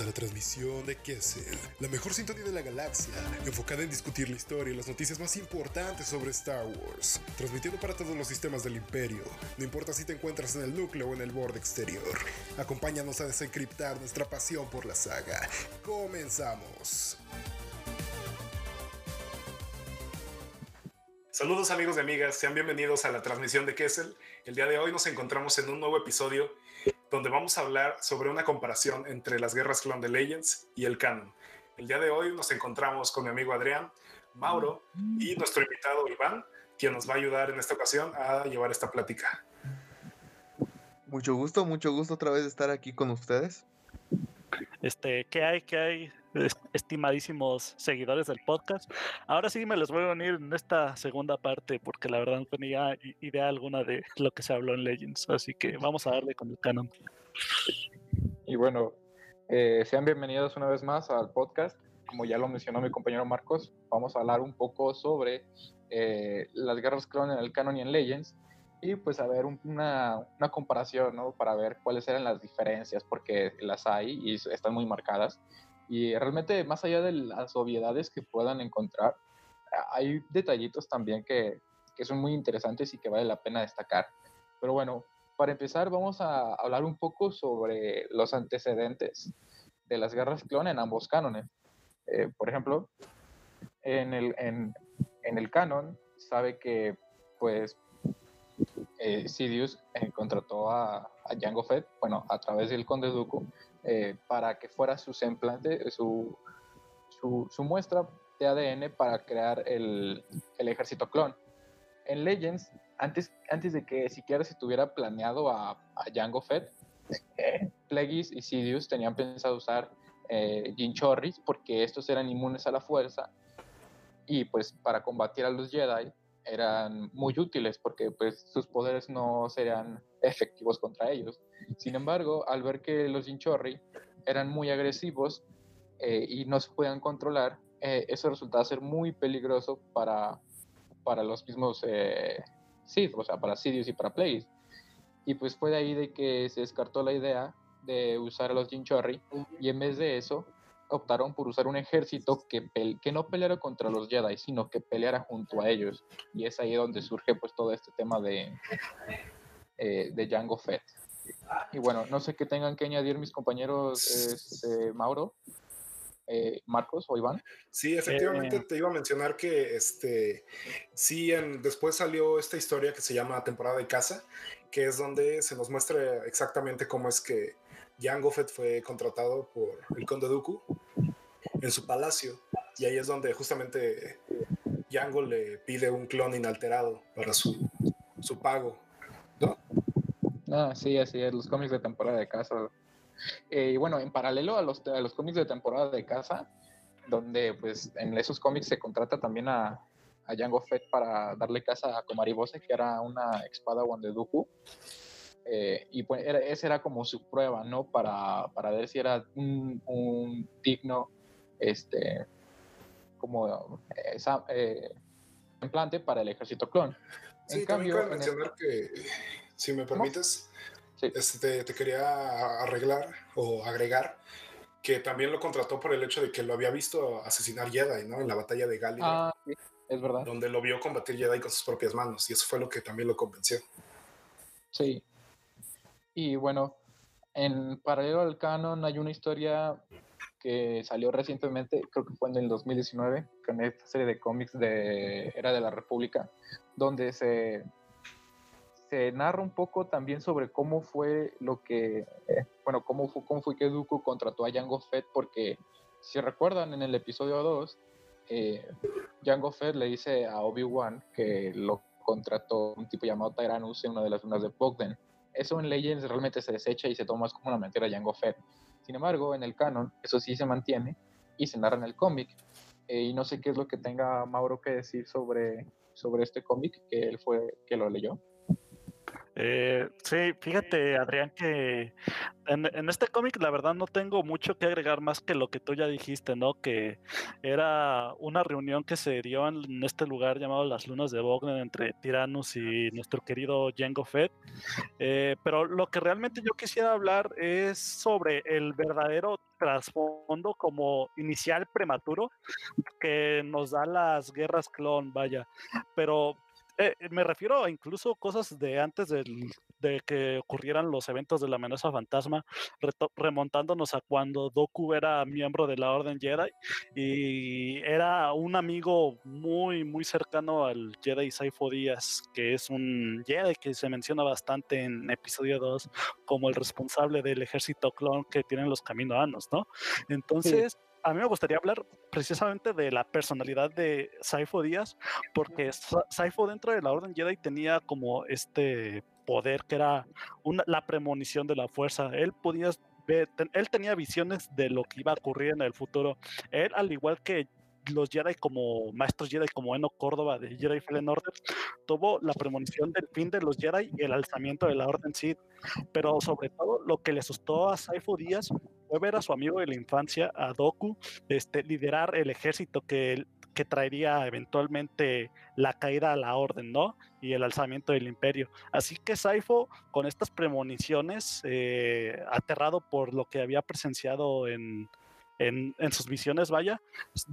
a la transmisión de Kessel, la mejor sintonía de la galaxia, enfocada en discutir la historia y las noticias más importantes sobre Star Wars, transmitiendo para todos los sistemas del Imperio, no importa si te encuentras en el núcleo o en el borde exterior. Acompáñanos a desencriptar nuestra pasión por la saga. Comenzamos. Saludos amigos y amigas, sean bienvenidos a la transmisión de Kessel. El día de hoy nos encontramos en un nuevo episodio donde vamos a hablar sobre una comparación entre las guerras clon de Legends y el canon. El día de hoy nos encontramos con mi amigo Adrián, Mauro y nuestro invitado Iván, quien nos va a ayudar en esta ocasión a llevar esta plática. Mucho gusto, mucho gusto otra vez estar aquí con ustedes. Este, ¿qué hay? ¿Qué hay? Estimadísimos seguidores del podcast. Ahora sí me los voy a unir en esta segunda parte porque la verdad no tenía idea alguna de lo que se habló en Legends, así que vamos a darle con el canon. Y bueno, eh, sean bienvenidos una vez más al podcast. Como ya lo mencionó mi compañero Marcos, vamos a hablar un poco sobre eh, las guerras clon en el canon y en Legends y pues a ver una, una, comparación, ¿no? Para ver cuáles eran las diferencias, porque las hay y están muy marcadas. Y realmente, más allá de las obviedades que puedan encontrar, hay detallitos también que, que son muy interesantes y que vale la pena destacar. Pero bueno, para empezar, vamos a hablar un poco sobre los antecedentes de las guerras clon en ambos cánones. Eh, por ejemplo, en el, en, en el canon sabe que pues eh, Sidious eh, contrató a, a Jango Fett, bueno, a través del Conde Dooku, eh, para que fuera su semblante, su, su, muestra de ADN para crear el, el, ejército clon. En Legends, antes, antes de que siquiera se tuviera planeado a, a Jango Fett, eh, Plagueis y Sidious tenían pensado usar eh, Jinchorris porque estos eran inmunes a la fuerza y pues para combatir a los Jedi eran muy útiles porque pues sus poderes no serían efectivos contra ellos. Sin embargo, al ver que los Jinchorri eran muy agresivos eh, y no se podían controlar, eh, eso resultaba ser muy peligroso para, para los mismos eh, Sith, o sea, para Sidious y para Plagueis. Y pues fue de ahí de que se descartó la idea de usar a los Jinchorri y en vez de eso optaron por usar un ejército que, que no peleara contra los Jedi, sino que peleara junto a ellos. Y es ahí donde surge pues todo este tema de, eh, de Django Fett. Y bueno, no sé qué tengan que añadir mis compañeros este, Mauro, eh, Marcos o Iván. Sí, efectivamente eh, te iba a mencionar que este sí, en, después salió esta historia que se llama Temporada de Casa, que es donde se nos muestra exactamente cómo es que Jango Fett fue contratado por el Conde Dooku en su palacio. Y ahí es donde justamente Jango le pide un clon inalterado para su, su pago. ¿no? Ah, sí, así es, los cómics de temporada de casa. Eh, y bueno, en paralelo a los, a los cómics de temporada de casa, donde pues en esos cómics se contrata también a, a Fett para darle casa a Komaribose, que era una espada de Dooku. Eh, y pues esa era como su prueba, ¿no? Para, para ver si era un, un digno, este, como esa, eh, implante para el ejército clon. Sí, en cambio, mencionar que, si me permites, este, te quería arreglar o agregar que también lo contrató por el hecho de que lo había visto asesinar Jedi, ¿no? En la batalla de Galileo. Ah, sí, es verdad. Donde lo vio combatir Jedi con sus propias manos y eso fue lo que también lo convenció. Sí, y bueno, en paralelo al canon hay una historia que salió recientemente, creo que fue en el 2019, con esta serie de cómics de Era de la República, donde se, narra un poco también sobre cómo fue lo que, eh, bueno, cómo fue, cómo fue que Dooku contrató a Jango Fett, porque si recuerdan en el episodio 2, eh, Jango Fett le dice a Obi-Wan que lo contrató un tipo llamado Tyrannus en una de las lunas de Bogden eso en Legends realmente se desecha y se toma como una mentira de Jango Fett. Sin embargo, en el canon, eso sí se mantiene y se narra en el cómic. Eh, y no sé qué es lo que tenga Mauro que decir sobre, sobre este cómic que él fue que lo leyó. Eh, sí, fíjate, Adrián, que en, este cómic la verdad no tengo mucho que agregar más que lo que tú ya dijiste, ¿no? Que era una reunión que se dio en este lugar llamado Las Lunas de Bognen entre Tyrannus y nuestro querido Jango Fett. Eh, pero lo que realmente yo quisiera hablar es sobre el verdadero trasfondo como inicial prematuro que nos da las guerras clon, vaya. Pero eh, me refiero a incluso cosas de antes del, de que ocurrieran los eventos de la amenaza fantasma, remontándonos a cuando Doku era miembro de la Orden Jedi y era un amigo muy, muy cercano al Jedi Saifo Díaz, que es un Jedi que se menciona bastante en episodio 2 como el responsable del ejército clon que tienen los caminoanos, ¿no? Entonces, a mí me gustaría hablar precisamente de la personalidad de Saifo Díaz, porque Sa- Saifo dentro de la Orden Jedi tenía como este poder que era una, la premonición de la fuerza. Él podía él tenía visiones de lo que iba a ocurrir en el futuro. Él, al igual que los Jedi como maestros Jedi como Eno Córdoba de Jedi Fallen Order, tuvo la premonición del fin de los Jedi y el alzamiento de la Orden Sith. Pero sobre todo lo que le asustó a Saifo Díaz fue ver a su amigo de la infancia, a Doku, este, liderar el ejército que, que traería eventualmente la caída a la orden, ¿no? Y el alzamiento del imperio. Así que Saifo, con estas premoniciones, eh, aterrado por lo que había presenciado en, en, en, sus visiones, vaya,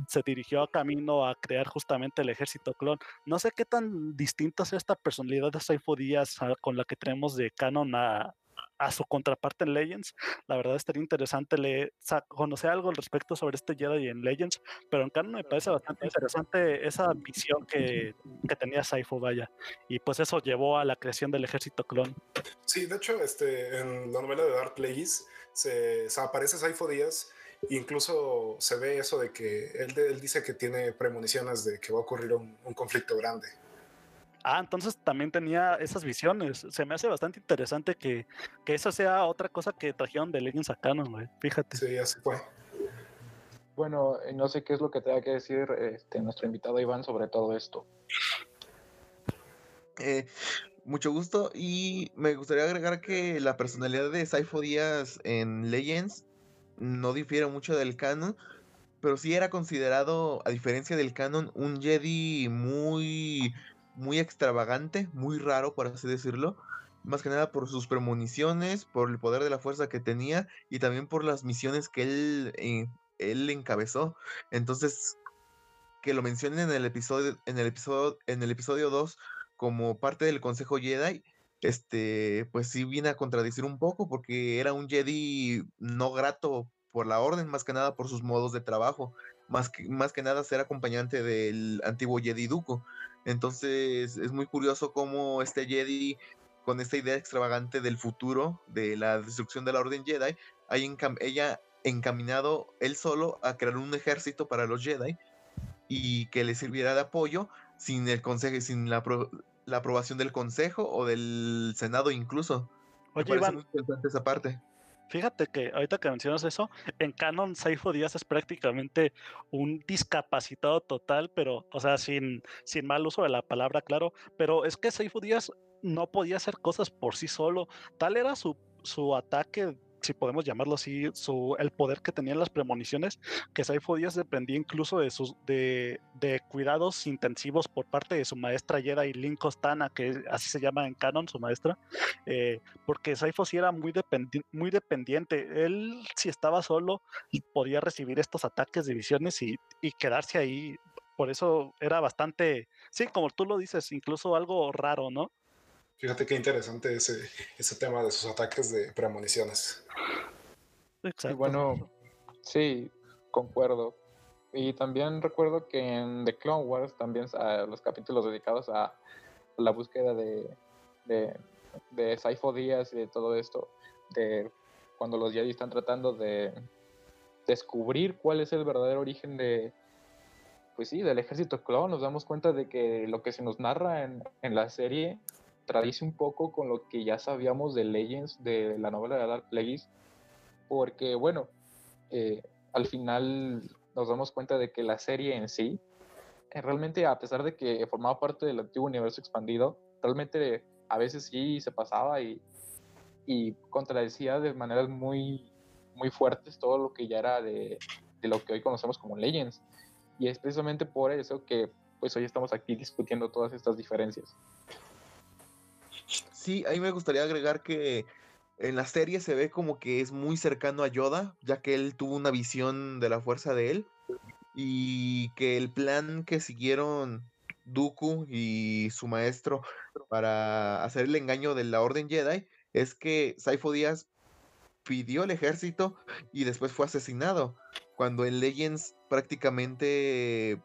se dirigió a camino a crear justamente el ejército clon. No sé qué tan distinta es esta personalidad de Saifo Díaz a, con la que tenemos de canon a, a su contraparte en Legends. La verdad estaría interesante sea, conocer algo al respecto sobre este Jedi en Legends, pero en canon me parece bastante interesante esa visión que, que tenía Saifo, vaya. Y pues eso llevó a la creación del ejército clon. Sí, de hecho, este, en la novela de Dark Plagueis se, se aparece Saifo Díaz incluso se ve eso de que él, él, dice que tiene premoniciones de que va a ocurrir un, un, conflicto grande. Ah, entonces también tenía esas visiones. Se me hace bastante interesante que, que esa sea otra cosa que trajeron de Legends a Canon, güey. Fíjate. Sí, así fue. Bueno, no sé qué es lo que tenga que decir este, nuestro invitado Iván sobre todo esto. Eh, mucho gusto y me gustaría agregar que la personalidad de Saifo Díaz en Legends no difiere mucho del canon, pero sí era considerado, a diferencia del canon, un Jedi muy, muy extravagante, muy raro, por así decirlo. Más que nada por sus premoniciones, por el poder de la fuerza que tenía y también por las misiones que él, eh, él encabezó. Entonces, que lo mencionen en el episodio, en el episodio, en el episodio 2 como parte del Consejo Jedi, este, pues sí viene a contradecir un poco porque era un Jedi no grato por la orden, más que nada por sus modos de trabajo, más que, más que nada ser acompañante del antiguo Jedi Duco. Entonces es muy curioso cómo este Jedi, con esta idea extravagante del futuro, de la destrucción de la orden Jedi, hay ella encaminado él solo a crear un ejército para los Jedi y que le sirviera de apoyo sin el consejo, sin la, la aprobación del consejo o del senado incluso. Oye, Me parece Iván, muy interesante esa parte. Fíjate que ahorita que mencionas eso, en Canon Saifo Díaz es prácticamente un discapacitado total, pero, o sea, sin, sin mal uso de la palabra, claro, pero es que Saifo Díaz no podía hacer cosas por sí solo. Tal era su, su ataque si podemos llamarlo así, su, el poder que tenían las premoniciones, que Saifo Díaz dependía incluso de, sus, de, de, cuidados intensivos por parte de su maestra Jedi Lin Costana, que así se llama en canon su maestra, eh, porque Saifo sí era muy, dependi muy dependiente. Él, si estaba solo, podía recibir estos ataques de visiones y, y quedarse ahí. Por eso era bastante, sí, como tú lo dices, incluso algo raro, ¿no? Fíjate qué interesante ese, ese tema de sus ataques de premoniciones. Exacto. Y bueno, sí, concuerdo. Y también recuerdo que en The Clone Wars, también los capítulos dedicados a la búsqueda de, de, de Saifo Díaz y de todo esto, de cuando los Jedi están tratando de descubrir cuál es el verdadero origen de, pues sí, del ejército clon, nos damos cuenta de que lo que se nos narra en, en la serie tradice un poco con lo que ya sabíamos de Legends, de la novela de Dark Plagueis, porque bueno, eh, al final nos damos cuenta de que la serie en sí, eh, realmente a pesar de que formaba parte del antiguo universo expandido, realmente a veces sí se pasaba y, y contradecía de maneras muy, muy fuertes todo lo que ya era de, de lo que hoy conocemos como Legends. Y es precisamente por eso que pues hoy estamos aquí discutiendo todas estas diferencias. Sí, ahí me gustaría agregar que en la serie se ve como que es muy cercano a Yoda, ya que él tuvo una visión de la fuerza de él. Y que el plan que siguieron Dooku y su maestro para hacer el engaño de la Orden Jedi es que Saifo Díaz pidió el ejército y después fue asesinado. Cuando en Legends prácticamente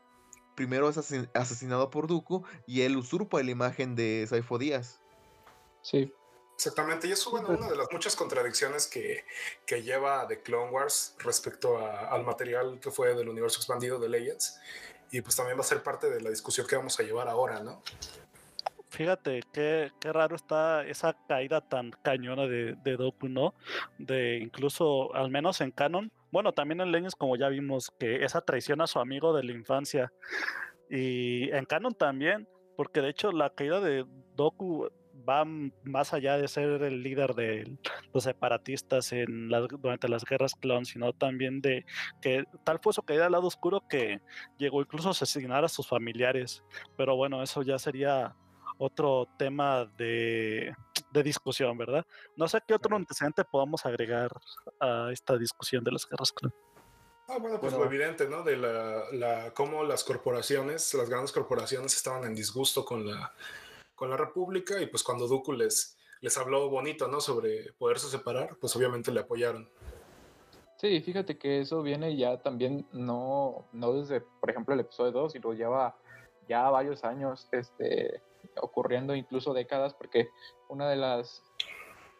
primero es asesinado por Dooku y él usurpa la imagen de Saifo Díaz. Sí. Exactamente, y eso es una de las muchas contradicciones que, que lleva The Clone Wars respecto al material que fue del universo expandido de Legends. Y pues también va a ser parte de la discusión que vamos a llevar ahora, ¿no? Fíjate, qué, qué raro está esa caída tan cañona de, de Doku, ¿no? De incluso, al menos en Canon, bueno, también en Legends, como ya vimos, que esa traición a su amigo de la infancia. Y en Canon también, porque de hecho la caída de Doku va más allá de ser el líder de los separatistas en durante las guerras clon, sino también de que tal fue su caída al lado oscuro que llegó incluso a asesinar a sus familiares. Pero bueno, eso ya sería otro tema de, de discusión, ¿verdad? No sé qué otro antecedente podamos agregar a esta discusión de las guerras clon. Ah, bueno, pues lo evidente, ¿no? De la, la, cómo las corporaciones, las grandes corporaciones estaban en disgusto con la, con la República y pues cuando Dooku les, les habló bonito, ¿no? Sobre poderse separar, pues obviamente le apoyaron. Sí, fíjate que eso viene ya también, no, no desde, por ejemplo, el episodio 2, sino lleva ya varios años este, ocurriendo, incluso décadas, porque una de las,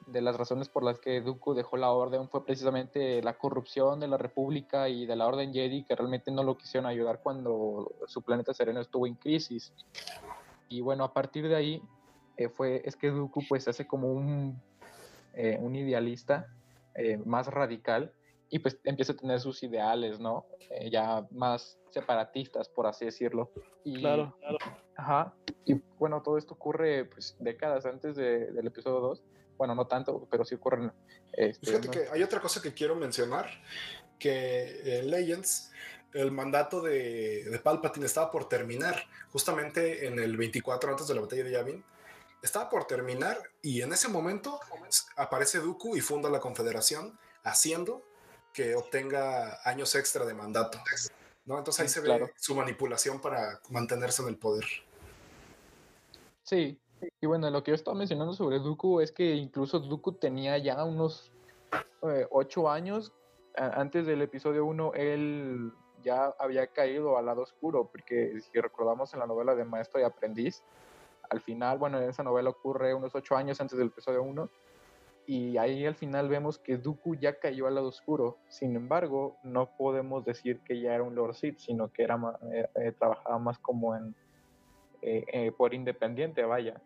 de las razones por las que Dooku dejó la orden fue precisamente la corrupción de la República y de la Orden Jedi, que realmente no lo quisieron ayudar cuando su planeta sereno estuvo en crisis. Y bueno, a partir de ahí eh, fue, es que Dooku pues se hace como un, eh, un idealista eh, más radical y pues empieza a tener sus ideales, ¿no? ya más separatistas, por así decirlo. Y, claro, claro. Ajá. Y bueno, todo esto ocurre pues décadas antes del episodio 2. Bueno, no tanto, pero sí ocurren. Este, Fíjate que hay otra cosa que quiero mencionar, que en Legends el mandato de, de, Palpatine estaba por terminar, justamente en el 24 antes de la batalla de Yavin. Estaba por terminar y en ese momento aparece Dooku y funda la Confederación, haciendo que obtenga años extra de mandato. ¿no? Entonces ahí se ve su manipulación para mantenerse en el poder. Sí, y bueno, lo que yo estaba mencionando sobre Dooku es que incluso Dooku tenía ya unos eh, ocho años. antes del episodio 1, él ya había caído al lado oscuro, porque si recordamos en la novela de Maestro y Aprendiz, al final, bueno, en esa novela ocurre unos ocho años antes del episodio 1, y ahí al final vemos que Dooku ya cayó al lado oscuro. Sin embargo, no podemos decir que ya era un Lord Sith, sino que era eh, eh, trabajaba más como en eh, por independiente, vaya.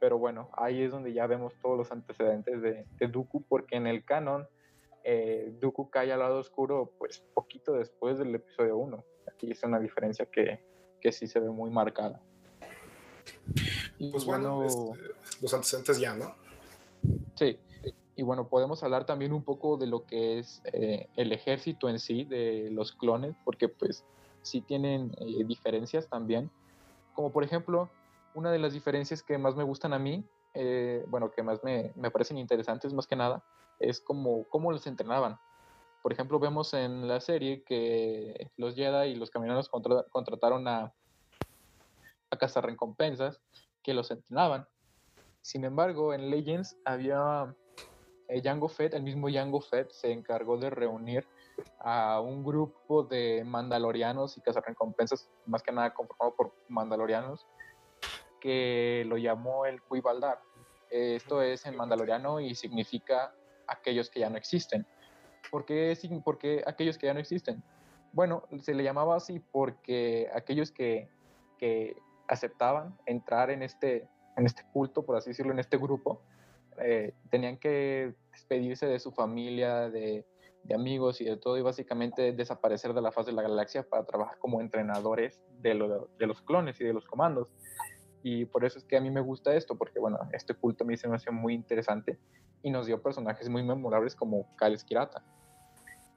Pero bueno, ahí es donde ya vemos todos los antecedentes de, de Dooku, porque en el canon eh, Dooku cae al lado oscuro pues poquito después del episodio 1. Aquí es una diferencia que, que sí se ve muy marcada. pues bueno, este, los antecedentes ya, ¿no? Sí, y bueno, podemos hablar también un poco de lo que es eh, el ejército en sí, de los clones, porque pues sí tienen eh, diferencias también. Como por ejemplo, una de las diferencias que más me gustan a mí, eh, bueno, que más me, me parecen interesantes más que nada, es como cómo los entrenaban. Por ejemplo, vemos en la serie que los Jedi y los camioneros contrataron a, a cazar recompensas que los entrenaban. Sin embargo, en Legends había eh, Jango Fett, el mismo Jango Fett se encargó de reunir a un grupo de mandalorianos y cazarrecompensas, más que nada conformado por mandalorianos, que lo llamó el Cuibaldar. Esto es en mandaloriano y significa aquellos que ya no existen. ¿Por qué, aquellos que ya no existen? Bueno, se le llamaba así porque aquellos que, que aceptaban entrar en este, en este culto, por así decirlo, en este grupo, eh, tenían que despedirse de su familia, de, de, amigos y de todo, y básicamente desaparecer de la faz de la galaxia para trabajar como entrenadores de, de los clones y de los comandos. Y por eso es que a mí me gusta esto, porque bueno, este culto a mí se me hace muy interesante y nos dio personajes muy memorables como Kyle Skirata.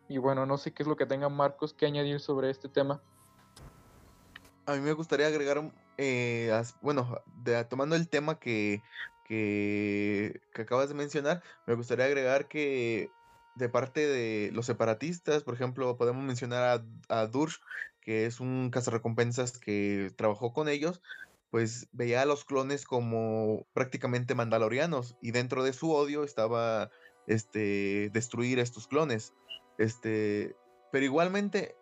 Y bueno, no sé qué es lo que tenga Marcos que añadir sobre este tema. A mí me gustaría agregar, eh, bueno, tomando el tema que, que, acabas de mencionar, me gustaría agregar que de parte de los separatistas, por ejemplo, podemos mencionar a, a que es un cazarrecompensas que trabajó con ellos, pues veía a los clones como prácticamente mandalorianos y dentro de su odio estaba este destruir estos clones. Este, pero igualmente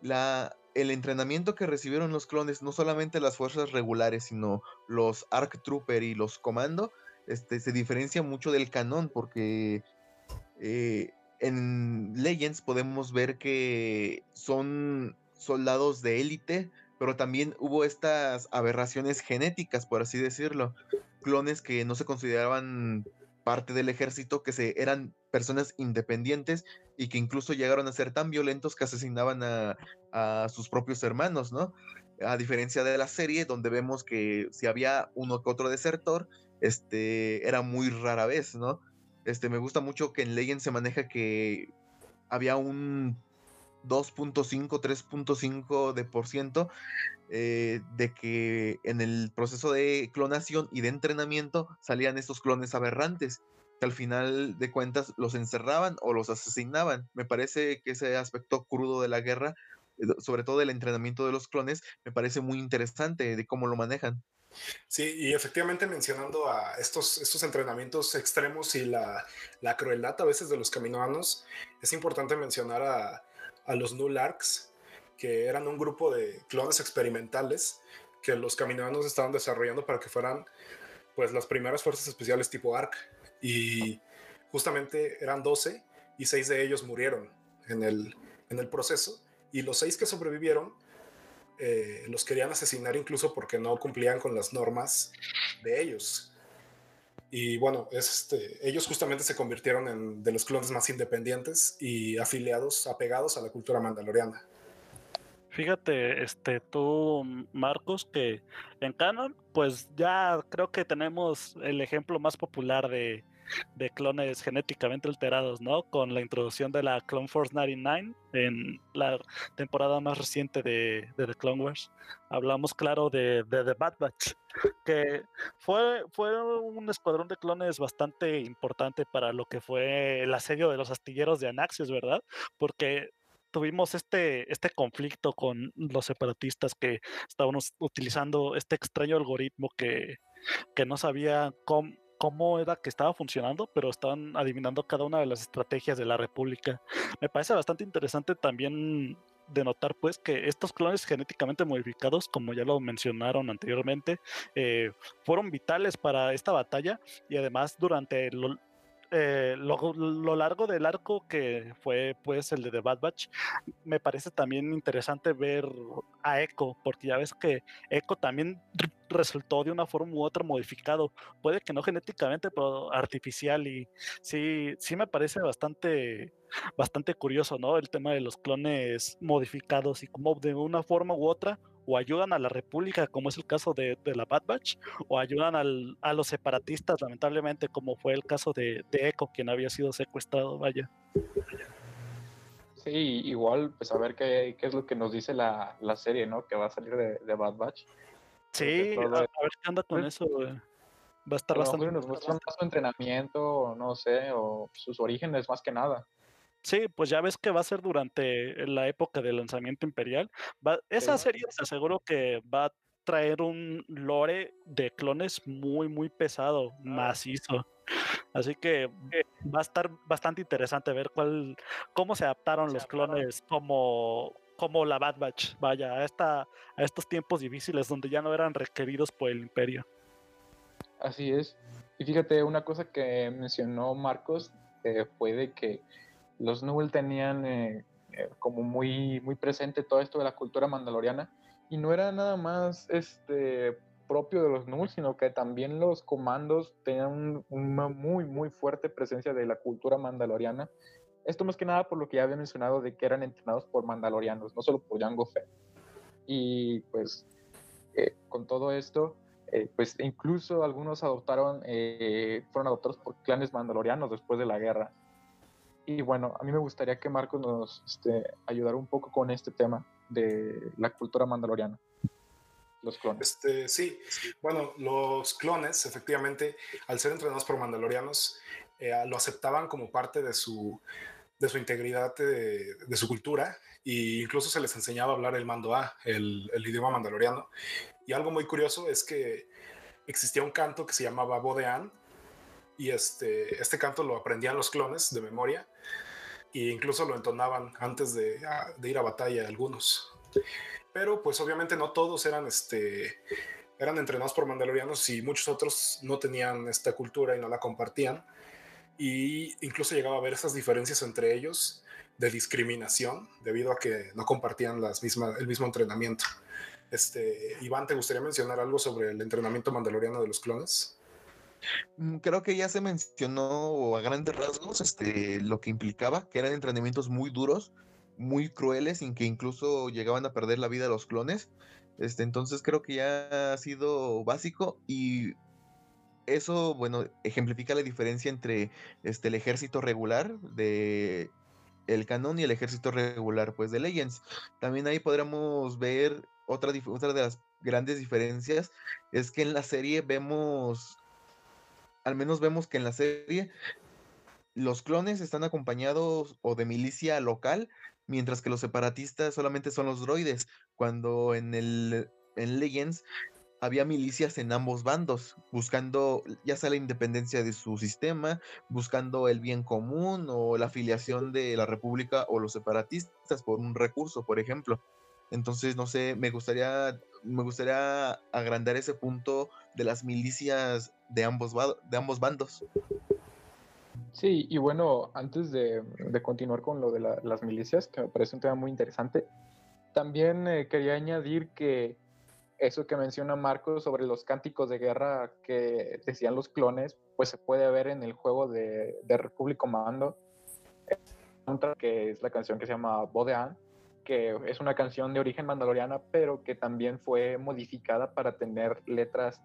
la el entrenamiento que recibieron los clones, no solamente las fuerzas regulares, sino los ARC Trooper y los Comando, este, se diferencia mucho del canon porque eh, en Legends podemos ver que son soldados de élite, pero también hubo estas aberraciones genéticas, por así decirlo, clones que no se consideraban parte del ejército, que se, eran personas independientes y que incluso llegaron a ser tan violentos que asesinaban a, sus propios hermanos, ¿no? A diferencia de la serie, donde vemos que si había uno que otro desertor, este, era muy rara vez, ¿no? Este, me gusta mucho que en Legend se maneja que había un 2.5, 3.5 de por ciento eh, de que en el proceso de clonación y de entrenamiento salían estos clones aberrantes que al final de cuentas los encerraban o los asesinaban. Me parece que ese aspecto crudo de la guerra, eh, sobre todo del entrenamiento de los clones, me parece muy interesante de cómo lo manejan. Sí, y efectivamente mencionando a estos, estos entrenamientos extremos y la, la crueldad a veces de los caminoanos, es importante mencionar a, a los Nularks, que eran un grupo de clones experimentales que los caminoanos estaban desarrollando para que fueran pues las primeras fuerzas especiales tipo ARC y justamente eran 12 y 6 de ellos murieron en el, en el proceso y los 6 que sobrevivieron eh, los querían asesinar incluso porque no cumplían con las normas de ellos. Y bueno, este, ellos justamente se convirtieron en de los clones más independientes y afiliados, apegados a la cultura mandaloriana. Fíjate, este, tú, Marcos, que en Canon, pues ya creo que tenemos el ejemplo más popular de, de clones genéticamente alterados, ¿no? Con la introducción de la Clone Force 99 en la temporada más reciente de, The Clone Wars. Hablamos, claro, de, The Bad Batch, que fue, fue un escuadrón de clones bastante importante para lo que fue el asedio de los astilleros de Anaxios, ¿verdad? Porque tuvimos este, este conflicto con los separatistas que estaban utilizando este extraño algoritmo que, que no sabía cómo, cómo era que estaba funcionando, pero estaban adivinando cada una de las estrategias de la República. Me parece bastante interesante también de notar pues que estos clones genéticamente modificados, como ya lo mencionaron anteriormente, eh, fueron vitales para esta batalla y además durante lo, eh, lo, largo del arco que fue pues el de The Bad Batch, me parece también interesante ver a Echo, porque ya ves que Echo también resultó de una forma u otra modificado, puede que no genéticamente, pero artificial y sí, sí me parece bastante bastante curioso, ¿no? El tema de los clones modificados y como de una forma u otra o ayudan a la República, como es el caso de, la Bad Batch, o ayudan a los separatistas, lamentablemente, como fue el caso de, de Echo, quien había sido secuestrado, vaya. Sí, igual, pues a ver qué, qué es lo que nos dice la, la, serie, ¿no? Que va a salir de, de Bad Batch. Sí, a, ver qué anda con eso, Va a estar bastante. Nos muestra más su entrenamiento, no sé, o sus orígenes más que nada. Sí, pues ya ves que va a ser durante la época del lanzamiento imperial. esa serie te aseguro que va a traer un lore de clones muy, muy pesado, macizo. Así que va a estar bastante interesante ver cuál, cómo se adaptaron los clones como, como la Bad Batch, vaya, a, esta, a estos tiempos difíciles donde ya no eran requeridos por el imperio. Así es. Y fíjate, una cosa que mencionó Marcos eh, fue de que los Nubel tenían eh, eh, como muy, muy presente todo esto de la cultura mandaloriana y no era nada más este, propio de los Nubel, sino que también los comandos tenían una muy, muy fuerte presencia de la cultura mandaloriana. Esto más que nada por lo que ya había mencionado de que eran entrenados por mandalorianos, no solo por Jango Fett. Y pues eh, con todo esto, pues incluso algunos adoptaron, fueron adoptados por clanes mandalorianos después de la guerra. Y bueno, a mí me gustaría que Marcos nos este, ayudara un poco con este tema de la cultura mandaloriana. Los clones. Este, sí, bueno, los clones, efectivamente, al ser entrenados por mandalorianos, eh, lo aceptaban como parte de su, de su integridad, de, de, su cultura, e incluso se les enseñaba a hablar el mando A, el, el, idioma mandaloriano. Y algo muy curioso es que existía un canto que se llamaba Bodean, y este, este canto lo aprendían los clones de memoria, e incluso lo entonaban antes de, de ir a batalla algunos. Pero pues obviamente no todos eran este eran entrenados por mandalorianos y muchos otros no tenían esta cultura y no la compartían. Y incluso llegaba a haber esas diferencias entre ellos de discriminación debido a que no compartían las mismas, el mismo entrenamiento. Este, Iván, ¿te gustaría mencionar algo sobre el entrenamiento mandaloriano de los clones? Mm, creo que ya se mencionó a grandes rasgos este, lo que implicaba, que eran entrenamientos muy duros, muy crueles, sin que incluso llegaban a perder la vida los clones. Este, entonces creo que ya ha sido básico y eso, bueno, ejemplifica la diferencia entre este, el ejército regular de el canon y el ejército regular, pues, de Legends. También ahí podríamos ver otra, otra de las grandes diferencias, es que en la serie vemos, al menos vemos que en la serie los clones están acompañados o de milicia local mientras que los separatistas solamente son los droides, cuando en el en Legends había milicias en ambos bandos, buscando ya sea la independencia de su sistema, buscando el bien común o la afiliación de la República o los separatistas por un recurso, por ejemplo. Entonces, no sé, me gustaría, me gustaría agrandar ese punto de las milicias de ambos, de ambos bandos. Sí, y bueno, antes de, continuar con lo de la, las milicias, que me parece un tema muy interesante, también eh, quería añadir que eso que menciona Marco sobre los cánticos de guerra que decían los clones, pues se puede ver en el juego de, de Republic Commando, que es la canción que se llama Bodean, que es una canción de origen mandaloriana, pero que también fue modificada para tener letras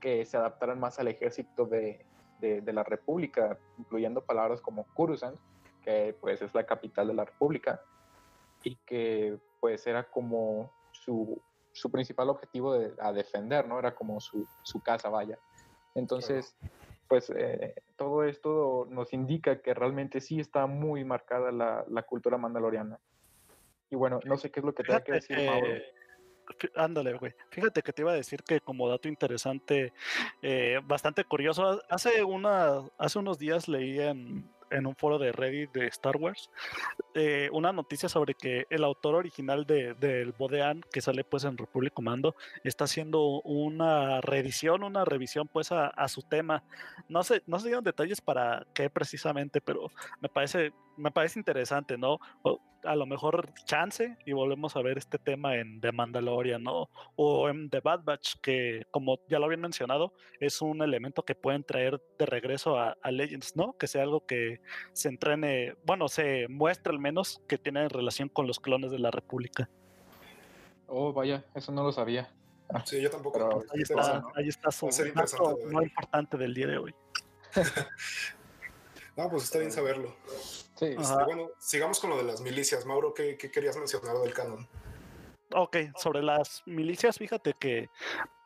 que se adaptaran más al ejército de, de, la República, incluyendo palabras como Coruscant, que pues es la capital de la República, y que pues era como su, su principal objetivo de, a defender, ¿no? Era como su, su casa, vaya. Entonces, pues eh, todo esto nos indica que realmente sí está muy marcada la, la cultura mandaloriana. Y bueno, no sé qué es lo que tenga que decir Mauro. Ándale, güey. Fíjate que te iba a decir que como dato interesante, eh, bastante curioso, hace, una, hace unos días leí en, en un foro de Reddit de Star Wars eh, una noticia sobre que el autor original del de, Bodean, que sale pues en Republic Commando, está haciendo una reedición, una revisión pues a, a, su tema. No sé, no se dieron detalles para qué precisamente, pero me parece, me parece interesante, ¿no? O, a lo mejor chance y volvemos a ver este tema en The Mandalorian, ¿no? O en The Bad Batch, que como ya lo habían mencionado, es un elemento que pueden traer de regreso a, a Legends, ¿no? Que sea algo que se entrene, bueno, se muestre al menos que tiene relación con los clones de la República. Oh, vaya, eso no lo sabía. Ah, sí, yo tampoco. Pero ahí, está, ahí está su dato no importante del día de hoy. no, pues está bien saberlo. Sí. Este, bueno, sigamos con lo de las milicias. Mauro, ¿qué, ¿qué, querías mencionar del canon? Ok, sobre las milicias, fíjate que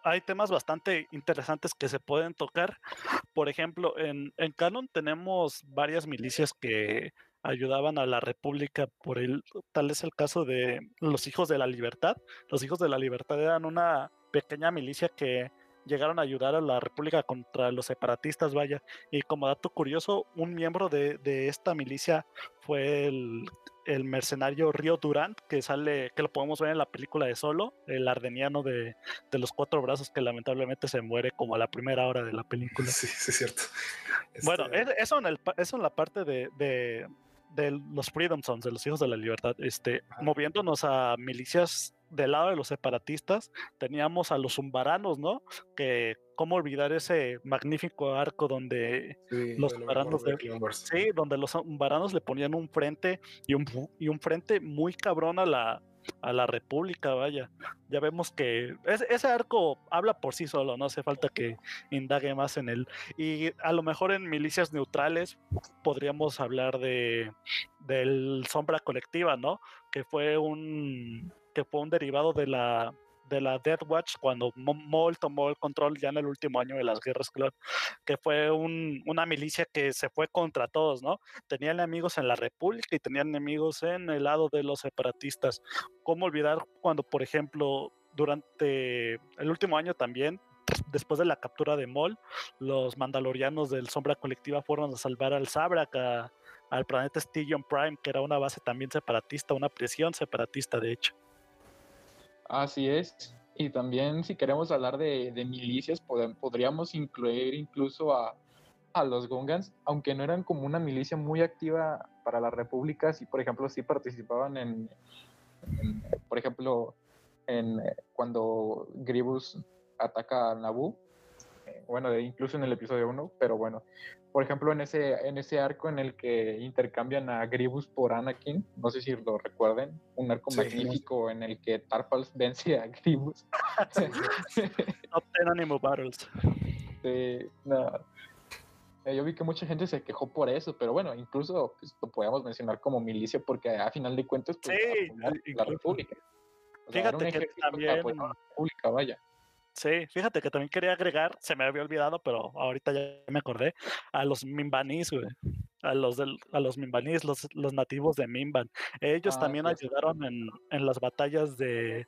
hay temas bastante interesantes que se pueden tocar. Por ejemplo, en, en Canon tenemos varias milicias que ayudaban a la República por el, tal es el caso de los Hijos de la Libertad. Los Hijos de la Libertad eran una pequeña milicia que llegaron a ayudar a la República contra los separatistas, vaya. Y como dato curioso, un miembro de, de esta milicia fue el, el, mercenario Río Durant, que sale, que lo podemos ver en la película de Solo, el ardeniano de, de, los cuatro brazos que lamentablemente se muere como a la primera hora de la película. Sí, sí es cierto. Bueno, este eso en, el, eso en la parte de, de de los Freedom Sons, de los Hijos de la Libertad, este, moviéndonos a milicias del lado de los separatistas, teníamos a los umbaranos, ¿no? Que cómo olvidar ese magnífico arco donde sí, los umbaranos de, sí, donde los umbaranos le ponían un frente y un, y un frente muy cabrón a la a la República, vaya. Ya vemos que ese arco habla por sí solo, no hace falta que indague más en él. Y a lo mejor en milicias neutrales podríamos hablar de del Sombra Colectiva, ¿no? Que fue un que fue un derivado de la de la Death Watch cuando Maul tomó el control ya en el último año de las guerras clon, que fue una milicia que se fue contra todos, ¿no? Tenían enemigos en la República y tenían enemigos en el lado de los separatistas. ¿Cómo olvidar cuando, por ejemplo, durante el último año también después de la captura de Maul, los mandalorianos del Sombra Colectiva fueron a salvar al Sabrak, al planeta Stygian Prime, que era una base también separatista, una prisión separatista, de hecho. Así es. Y también si queremos hablar de, milicias, podríamos incluir incluso a, los Gungans, aunque no eran como una milicia muy activa para la República, sí, por ejemplo, sí participaban en, por ejemplo, en cuando Gribus ataca a Naboo, eh, bueno, incluso en el episodio 1, pero bueno, por ejemplo, en ese, en ese arco en el que intercambian a Gribus por Anakin, no sé si lo recuerden, un arco magnífico en el que Tarpals vence a Gribus. Top Animal Battles. Sí, eh, Yo vi que mucha gente se quejó por eso, pero bueno, incluso pues, lo podemos mencionar como milicia porque a final de cuentas pues, sí, la República. Fíjate que también... La República, vaya. Sí, fíjate que también quería agregar, se me había olvidado, pero ahorita ya me acordé, a los Mimbanís, güey. A los, del, a los Mimbanís, los, los nativos de Mimban. Ellos ah, también ayudaron en, en, las batallas de,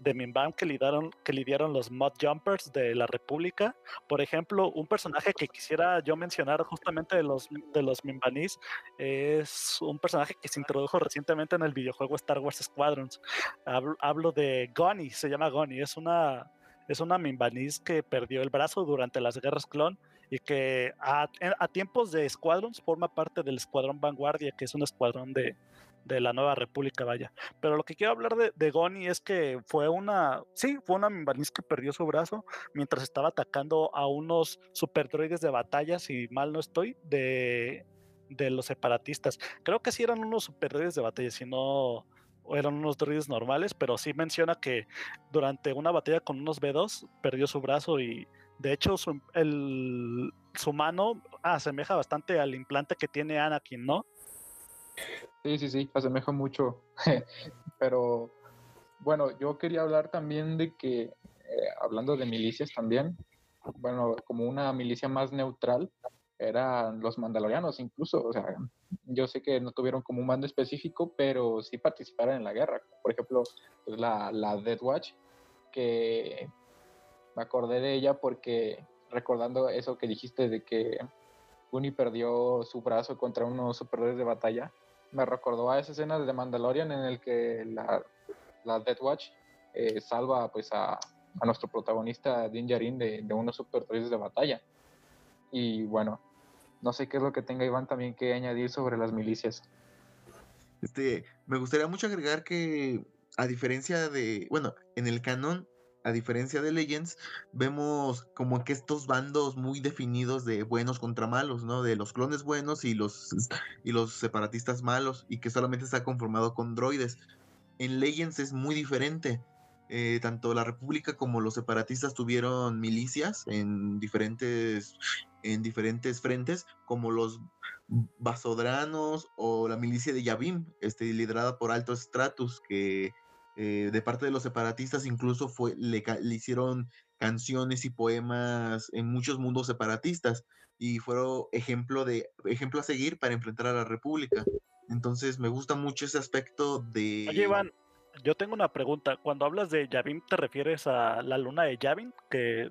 de Mimban que lidiaron, que lidiaron los Mud Jumpers de la República. Por ejemplo, un personaje que quisiera yo mencionar justamente de los, de los Mimbanís es un personaje que se introdujo recientemente en el videojuego Star Wars Squadrons. Hablo, hablo de Goni, se llama Goni, es una es una Mimbanís que perdió el brazo durante las guerras clon y que a, tiempos de Squadrons forma parte del Escuadrón Vanguardia, que es un escuadrón de, la Nueva República, vaya. Pero lo que quiero hablar de, de Goni es que fue una, sí, fue una Mimbanís que perdió su brazo mientras estaba atacando a unos superdroides de batalla, si mal no estoy, de, de los separatistas. Creo que sí eran unos superdroides de batalla, si no eran unos droides normales, pero sí menciona que durante una batalla con unos B2 perdió su brazo y de hecho su, el, su mano asemeja bastante al implante que tiene Anakin, ¿no? Sí, sí, sí, asemeja mucho. pero bueno, yo quería hablar también de que, eh, hablando de milicias también, bueno, como una milicia más neutral, eran los mandalorianos incluso, o sea, yo sé que no tuvieron como un mando específico, pero sí participaron en la guerra. Por ejemplo, pues la, la Death Watch, que me acordé de ella porque recordando eso que dijiste de que Uni perdió su brazo contra unos superiores de batalla, me recordó a esa escena de Mandalorian en el que la, la Death Watch eh, salva pues a, a, nuestro protagonista Din Djarin de, de unos superiores de batalla. Y bueno, no sé qué es lo que tenga Iván también que añadir sobre las milicias. Este, me gustaría mucho agregar que, a diferencia de, bueno, en el canon, a diferencia de Legends, vemos como que estos bandos muy definidos de buenos contra malos, ¿no? De los clones buenos y los, y los separatistas malos, y que solamente está conformado con droides. En Legends es muy diferente. Eh, tanto la República como los separatistas tuvieron milicias en diferentes en diferentes frentes, como los Basodranos o la milicia de Yavim, este, liderada por Alto Stratus, que eh, de parte de los separatistas incluso fue, le, hicieron canciones y poemas en muchos mundos separatistas y fueron ejemplo, de, ejemplo a seguir para enfrentar a la República. Entonces me gusta mucho ese aspecto de... Oye, Iván, yo tengo una pregunta. Cuando hablas de Yavim, ¿te refieres a la luna de Yavin? Que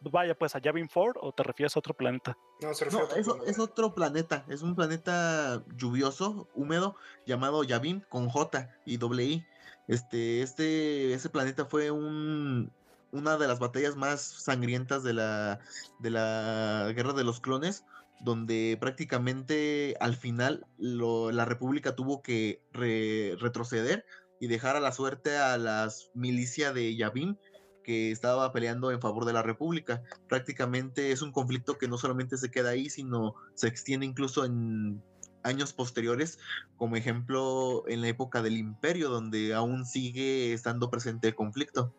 vaya pues a Yavin 4 o te refieres a otro planeta? No, es, otro planeta, es un planeta lluvioso, húmedo, llamado Yavin con J y doble I. Este, este, ese planeta fue un, una de las batallas más sangrientas de la, de la guerra de los clones, donde prácticamente al final la República tuvo que retroceder y dejar a la suerte a las milicias de Yavin que estaba peleando en favor de la República. Prácticamente es un conflicto que no solamente se queda ahí, sino se extiende incluso en, años posteriores, como ejemplo en la época del imperio, donde aún sigue estando presente el conflicto.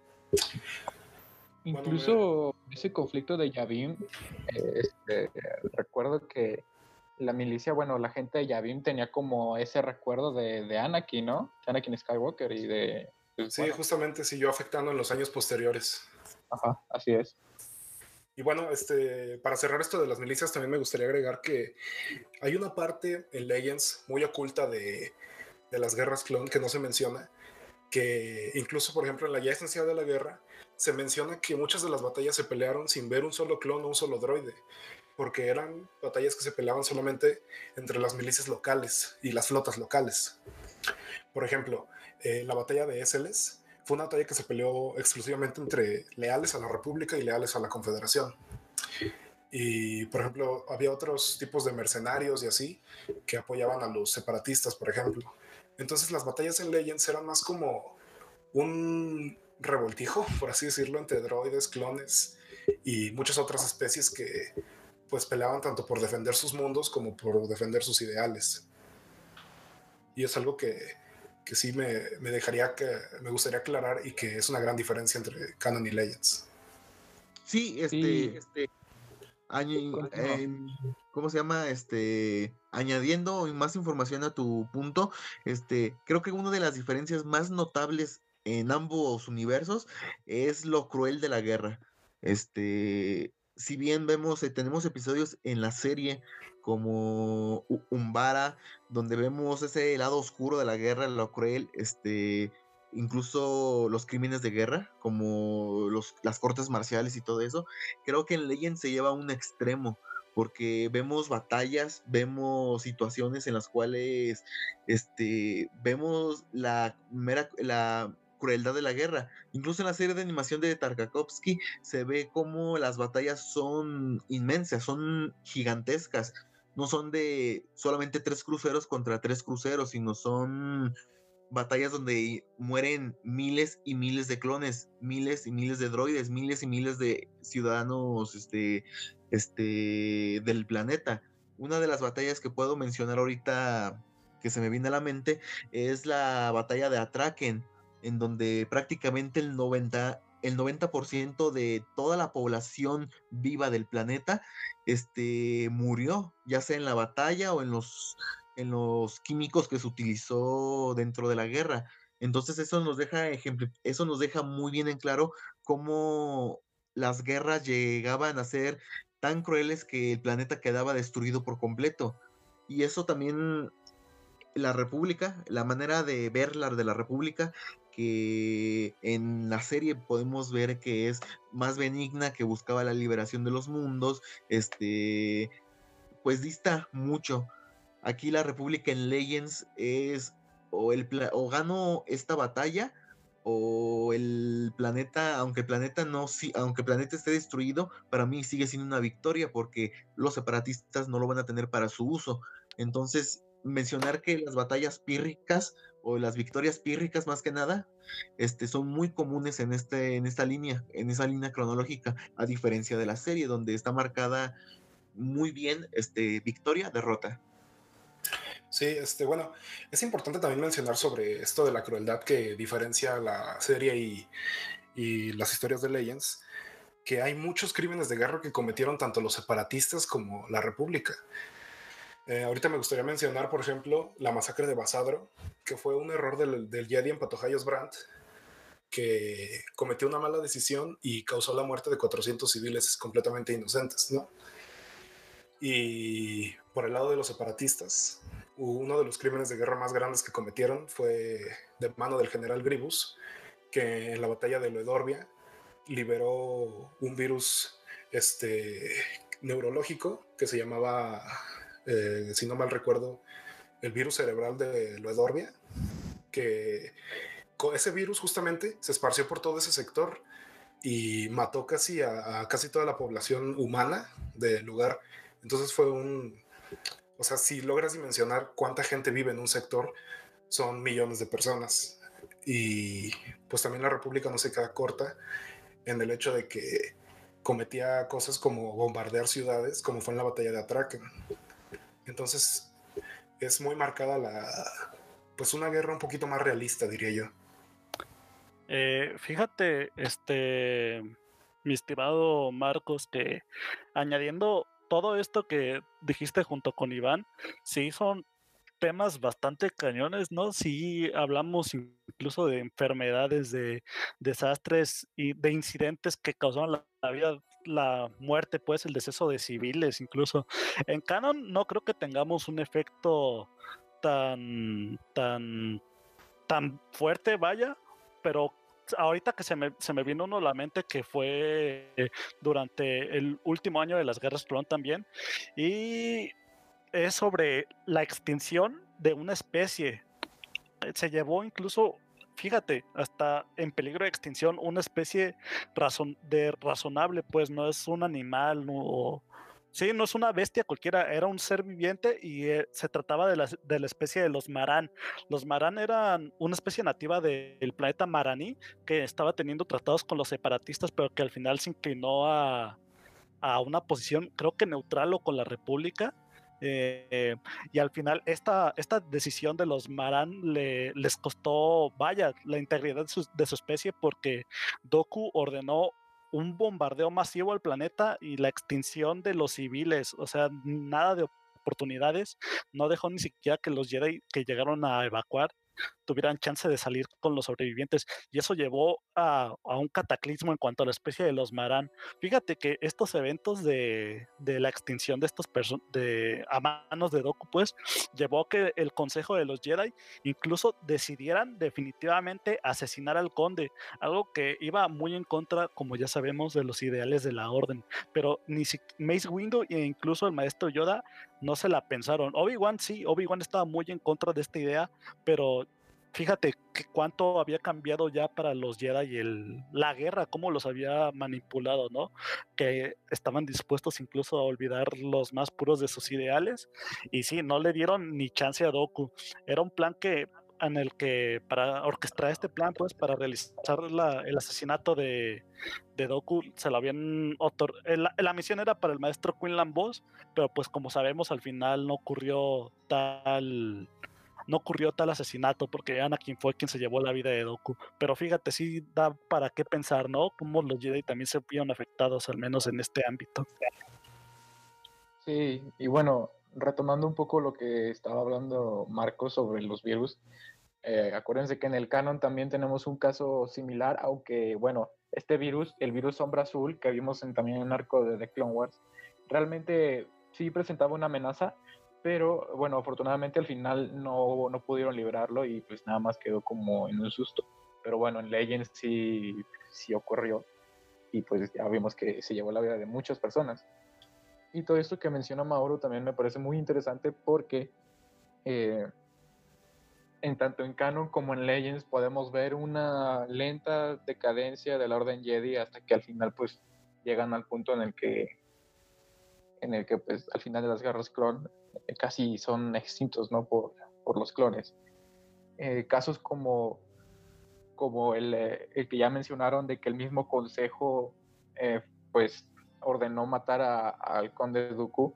Incluso ese conflicto de Yavim, este, recuerdo que la milicia, bueno, la gente de Yavim tenía como ese recuerdo de, de Anakin, ¿no? De Anakin Skywalker y de... Sí, justamente siguió afectando en los años posteriores. Ajá, así es. Y bueno, este, para cerrar esto de las milicias, también me gustaría agregar que hay una parte en Legends muy oculta de, de las guerras clon que no se menciona, que incluso, por ejemplo, en la guía esencial de la guerra, se menciona que muchas de las batallas se pelearon sin ver un solo clon o un solo droide, porque eran batallas que se peleaban solamente entre las milicias locales y las flotas locales. Por ejemplo, eh, la batalla de Esseles fue una batalla que se peleó exclusivamente entre leales a la República y leales a la Confederación. Y, por ejemplo, había otros tipos de mercenarios y así que apoyaban a los separatistas, por ejemplo. Entonces las batallas en Legends eran más como un revoltijo, por así decirlo, entre droides, clones y muchas otras especies que pues peleaban tanto por defender sus mundos como por defender sus ideales. Y es algo que, que sí me, me, dejaría que me gustaría aclarar y que es una gran diferencia entre Canon y Legends. Sí, este, este ¿cómo se llama? Este, añadiendo más información a tu punto, este, creo que una de las diferencias más notables en ambos universos es lo cruel de la guerra. Este, si bien vemos, eh, tenemos episodios en la serie como Umbara, donde vemos ese lado oscuro de la guerra, lo cruel, este, incluso los crímenes de guerra, como las cortes marciales y todo eso, creo que en Legend se lleva a un extremo, porque vemos batallas, vemos situaciones en las cuales este, vemos la, mera, la crueldad de la guerra. Incluso en la serie de animación de Tarkovsky se ve como las batallas son inmensas, son gigantescas. No son de solamente tres cruceros contra tres cruceros, sino son batallas donde mueren miles y miles de clones, miles y miles de droides, miles y miles de ciudadanos este, este, del planeta. Una de las batallas que puedo mencionar ahorita que se me viene a la mente es la batalla de Atraken, en donde prácticamente el 90, el 90% de toda la población viva del planeta este, murió, ya sea en la batalla o en los, en los químicos que se utilizó dentro de la guerra. Entonces eso nos deja eso nos deja muy bien en claro cómo las guerras llegaban a ser tan crueles que el planeta quedaba destruido por completo. Y eso también la República, la manera de verla de la República, que en la serie podemos ver que es más benigna, que buscaba la liberación de los mundos, este, pues dista mucho. Aquí la República en Legends es o el o gano esta batalla o el planeta, aunque el planeta no aunque el planeta esté destruido, para mí sigue siendo una victoria porque los separatistas no lo van a tener para su uso. Entonces, mencionar que las batallas pírricas o las victorias pírricas más que nada, este, son muy comunes en, este, en esta línea, en esa línea cronológica, a diferencia de la serie, donde está marcada muy bien este, victoria, derrota. Sí, este, bueno, es importante también mencionar sobre esto de la crueldad que diferencia la serie y, y las historias de Legends, que hay muchos crímenes de guerra que cometieron tanto los separatistas como la República. Eh, ahorita me gustaría mencionar, por ejemplo, la masacre de Basadro, que fue un error del, del Jedi en Patojayos Brandt, que cometió una mala decisión y causó la muerte de 400 civiles completamente inocentes, ¿no? Y por el lado de los separatistas, uno de los crímenes de guerra más grandes que cometieron fue de mano del general Gribus, que en la batalla de Loedorbia liberó un virus este, neurológico que se llamaba eh, si no mal recuerdo, el virus cerebral de Loedorbia, que ese virus justamente se esparció por todo ese sector y mató casi a, casi toda la población humana del lugar. Entonces fue un, o sea, si logras dimensionar cuánta gente vive en un sector, son millones de personas. Y pues también la República no se queda corta en el hecho de que cometía cosas como bombardear ciudades, como fue en la batalla de Atraken. Entonces, es muy marcada la, pues una guerra un poquito más realista, diría yo. Eh, fíjate, este, mi estimado Marcos, que añadiendo todo esto que dijiste junto con Iván, sí son temas bastante cañones, ¿no? Sí hablamos incluso de enfermedades, de desastres y de incidentes que causaron la, la vida, la muerte, pues el deceso de civiles, incluso. En Canon no creo que tengamos un efecto tan, tan, tan fuerte, vaya, pero ahorita que se me, se me vino uno a la mente que fue durante el último año de las guerras clon también, y es sobre la extinción de una especie. Se llevó incluso, fíjate, hasta en peligro de extinción una especie razon de razonable, pues no es un animal, no, Sí, no es una bestia cualquiera, era un ser viviente y eh, se trataba de la, de la, especie de los Marán. Los Marán eran una especie nativa del de planeta Maraní que estaba teniendo tratados con los separatistas, pero que al final se inclinó a, a una posición, creo que neutral o con la República. Eh, y al final esta, esta decisión de los Marán le, les costó, vaya, la integridad de su, de su especie porque Doku ordenó un bombardeo masivo al planeta y la extinción de los civiles, o sea, nada de oportunidades, no dejó ni siquiera que los que llegaron a evacuar tuvieran chance de salir con los sobrevivientes. Y eso llevó a, a un cataclismo en cuanto a la especie de los Marán. Fíjate que estos eventos de, de la extinción de estas personas a manos de Doku, pues, llevó a que el Consejo de los Jedi incluso decidieran definitivamente asesinar al conde, algo que iba muy en contra, como ya sabemos, de los ideales de la orden. Pero ni si Mace Windu e incluso el maestro Yoda no se la pensaron. Obi-Wan sí, Obi-Wan estaba muy en contra de esta idea, pero fíjate que cuánto había cambiado ya para los Jedi y el, la guerra, cómo los había manipulado, ¿no? Que estaban dispuestos incluso a olvidar los más puros de sus ideales. Y sí, no le dieron ni chance a Doku. Era un plan que en el que para orquestar este plan, pues para realizar la, el asesinato de, de, Doku, se lo habían otorgado. La, la, misión era para el maestro Quinlan Boss, pero pues como sabemos al final no ocurrió tal no ocurrió tal asesinato porque Anakin fue quien se llevó la vida de Doku. Pero fíjate, sí da para qué pensar, ¿no? Cómo los Jedi también se vieron afectados, al menos en este ámbito. Sí, y bueno, retomando un poco lo que estaba hablando Marco sobre los virus, eh, acuérdense que en el canon también tenemos un caso similar, aunque bueno, este virus, el virus sombra azul que vimos en, también en el arco de The Clone Wars, realmente sí presentaba una amenaza, pero bueno, afortunadamente al final no, no pudieron librarlo y pues nada más quedó como en un susto. Pero bueno, en Legends sí, sí ocurrió y pues ya vimos que se llevó la vida de muchas personas. Y todo esto que menciona Mauro también me parece muy interesante porque eh, en tanto en Canon como en Legends podemos ver una lenta decadencia de la Orden Jedi hasta que al final pues llegan al punto en el que en el que pues al final de las guerras clon eh, casi son extintos, ¿no? Por, por los clones. Eh, casos como, como el, eh, el, que ya mencionaron de que el mismo consejo, eh, pues, ordenó matar al conde Dooku,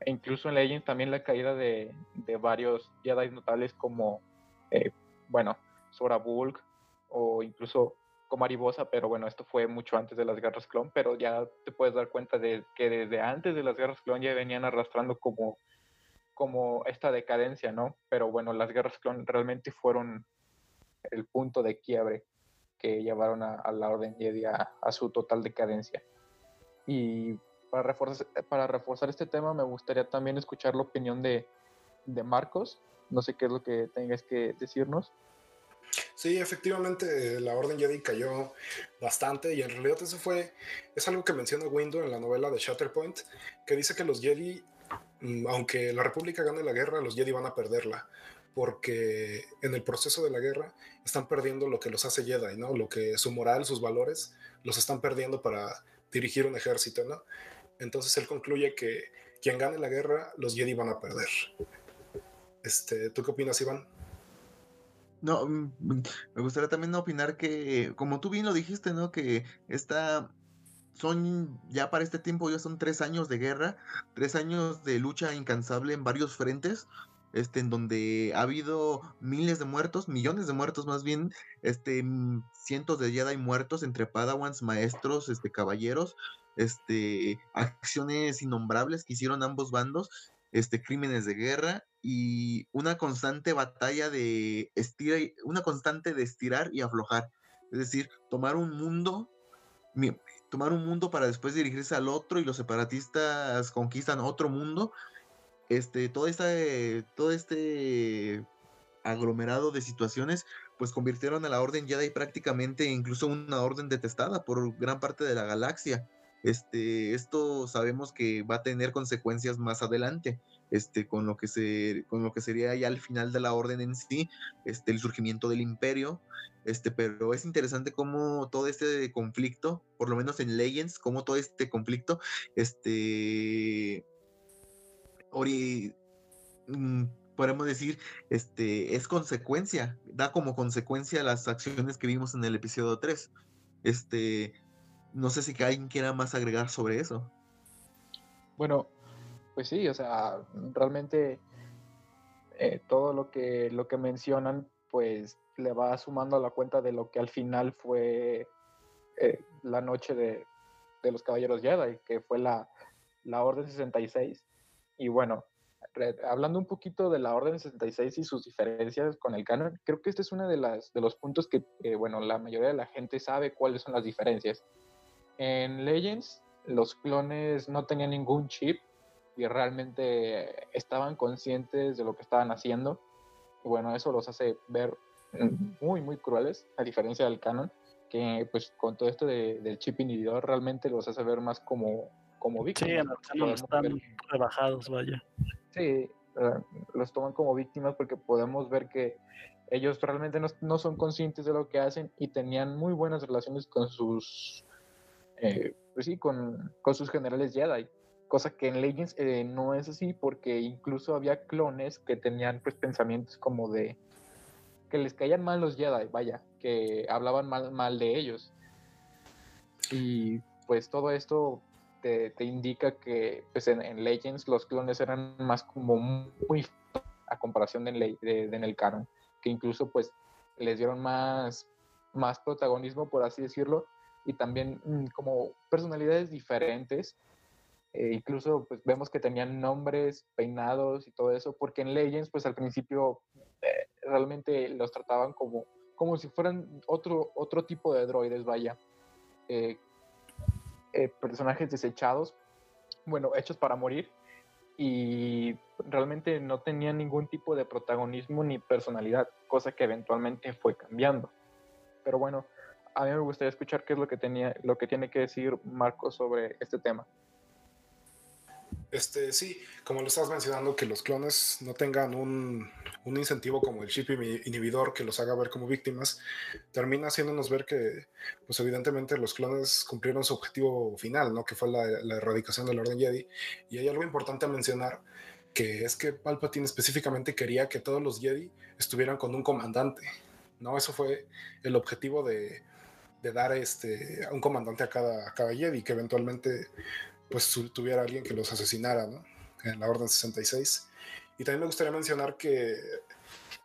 e incluso en Legends también la caída de, de varios Jedi notables como, bueno, Sora Bulk o incluso Comaribosa, pero bueno, esto fue mucho antes de las guerras clon, pero ya te puedes dar cuenta de que desde antes de las guerras clon ya venían arrastrando como como esta decadencia, ¿no? Pero bueno, las guerras clon realmente fueron el punto de quiebre que llevaron a, a la Orden Jedi a, a, su total decadencia. Y para reforzar, para reforzar este tema, me gustaría también escuchar la opinión de, de Marcos. No sé qué es lo que tengas que decirnos. Sí, efectivamente, la Orden Jedi cayó bastante y en realidad eso fue, es algo que menciona Windu en la novela de Shatterpoint, que dice que los Jedi Mm, aunque la República gane la guerra, los Jedi van a perderla, porque en el proceso de la guerra están perdiendo lo que los hace Jedi, ¿no? Lo que su moral, sus valores, los están perdiendo para dirigir un ejército, ¿no? Entonces él concluye que quien gane la guerra, los Jedi van a perder. Este, ¿Tú qué opinas, Iván? No, mm, me gustaría también opinar que, como tú bien lo dijiste, ¿no? Que esta son ya para este tiempo ya son tres años de guerra, tres años de lucha incansable en varios frentes, este, en donde ha habido miles de muertos, millones de muertos más bien, este, mm, cientos de Jedi muertos entre Padawans, maestros, este, caballeros, este, acciones innombrables que hicieron ambos bandos, este, crímenes de guerra y una constante batalla de estirar, una constante de estirar y aflojar. Es decir, tomar un mundo, tomar un mundo para después dirigirse al otro y los separatistas conquistan otro mundo. Este, todo este, todo este aglomerado de situaciones, pues convirtieron a la Orden Jedi prácticamente incluso una orden detestada por gran parte de la galaxia. Este, esto sabemos que va a tener consecuencias más adelante, este, con lo que se, con lo que sería ya el final de la orden en sí, este, el surgimiento del imperio, este, pero es interesante cómo todo este conflicto, por lo menos en Legends, cómo todo este conflicto, este, ori, mm, podemos decir, este, es consecuencia, da como consecuencia las acciones que vimos en el episodio 3. Este, no sé si alguien quiera más agregar sobre eso. Bueno, pues sí, o sea, realmente eh, todo lo que, lo que mencionan, pues le va sumando a la cuenta de lo que al final fue eh, la noche de, los Caballeros Jedi, que fue la, la Orden 66. Y bueno, hablando un poquito de la Orden 66 y sus diferencias con el canon, creo que este es uno de, las, de los puntos que, bueno, la mayoría de la gente sabe cuáles son las diferencias. En Legends, los clones no tenían ningún chip y realmente estaban conscientes de lo que estaban haciendo. Y bueno, eso los hace ver muy, muy crueles, a diferencia del canon, que pues con todo esto del chip inhibidor realmente los hace ver más como, como víctimas. Sí, en el canon están rebajados, vaya. Sí, eh, los toman como víctimas porque podemos ver que ellos realmente no, no, son conscientes de lo que hacen y tenían muy buenas relaciones con sus eh, pues sí, con, con, sus generales Jedi. Cosa que en Legends eh, no es así porque incluso había clones que tenían pues pensamientos como de que les caían mal los Jedi, vaya, que hablaban mal, mal de ellos. Y pues todo esto te, te indica que pues en, Legends los clones eran más como muy a comparación de, de, de, en el canon, que incluso pues les dieron más, más protagonismo, por así decirlo, y también mm, como personalidades diferentes. Eh, incluso pues vemos que tenían nombres, peinados y todo eso, porque en Legends pues al principio eh, realmente los trataban como, como si fueran otro, otro tipo de droides, vaya. Eh, personajes desechados, bueno, hechos para morir y realmente no tenían ningún tipo de protagonismo ni personalidad, cosa que eventualmente fue cambiando. Pero bueno, a mí me gustaría escuchar qué es lo que tenía, lo que tiene que decir Marco sobre este tema. Este, sí, como lo estás mencionando, que los clones no tengan un, un, incentivo como el chip inhibidor que los haga ver como víctimas, termina haciéndonos ver que, pues evidentemente los clones cumplieron su objetivo final, ¿no? Que fue la, erradicación del Orden Jedi. Y hay algo importante a mencionar, que es que Palpatine específicamente quería que todos los Jedi estuvieran con un comandante, ¿no? Eso fue el objetivo de, de dar este, a un comandante a cada, a cada que eventualmente pues tuviera alguien que los asesinara, ¿no? En la Orden 66. Y también me gustaría mencionar que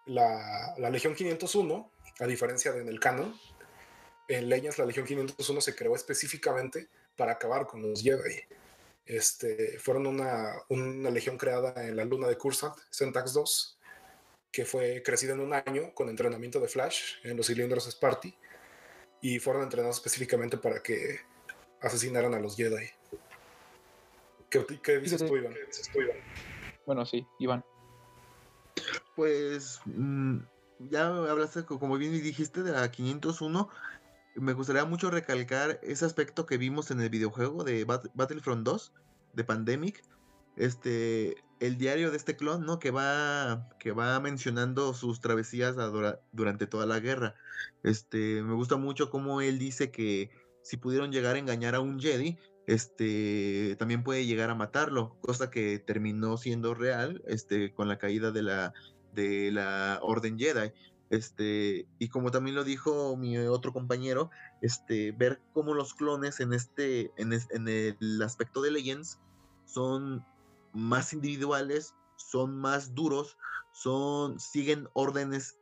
la, la Legión 501, a diferencia de en el canon, en Legends la Legión 501 se creó específicamente para acabar con los Jedi. Este, fueron una, una legión creada en la luna de Cursant, Centax 2, que fue crecida en un año con entrenamiento de Flash en los cilindros Sparty y fueron entrenados específicamente para que asesinaran a los Jedi. ¿Qué, dices, tú, Iván? Bueno, sí, Iván. Pues mm, ya hablaste, como bien dijiste, de la 501. Me gustaría mucho recalcar ese aspecto que vimos en el videojuego de Battlefront 2, de Pandemic. Este, el diario de este clon, ¿no? Que va, que va mencionando sus travesías durante toda la guerra. Este, me gusta mucho cómo él dice que si pudieron llegar a engañar a un Jedi, este, también puede llegar a matarlo, cosa que terminó siendo real, este, con la caída de la, de la Orden Jedi. Este, y como también lo dijo mi otro compañero, este, ver cómo los clones en este, en, en el aspecto de Legends son más individuales, son más duros, son, siguen órdenes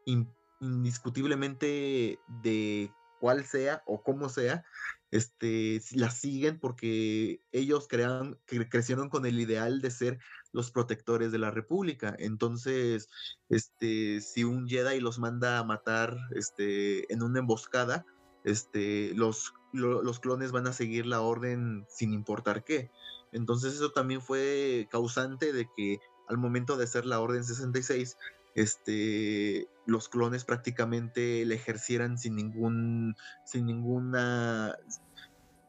indiscutiblemente de cuál sea o cómo sea, este, las siguen porque ellos crean, crecieron con el ideal de ser los protectores de la República. Entonces, este, si un Jedi los manda a matar este, en una emboscada, este, los, los clones van a seguir la orden sin importar qué. Entonces eso también fue causante de que al momento de hacer la Orden 66, este, los clones prácticamente le ejercieran sin ningún, sin ninguna,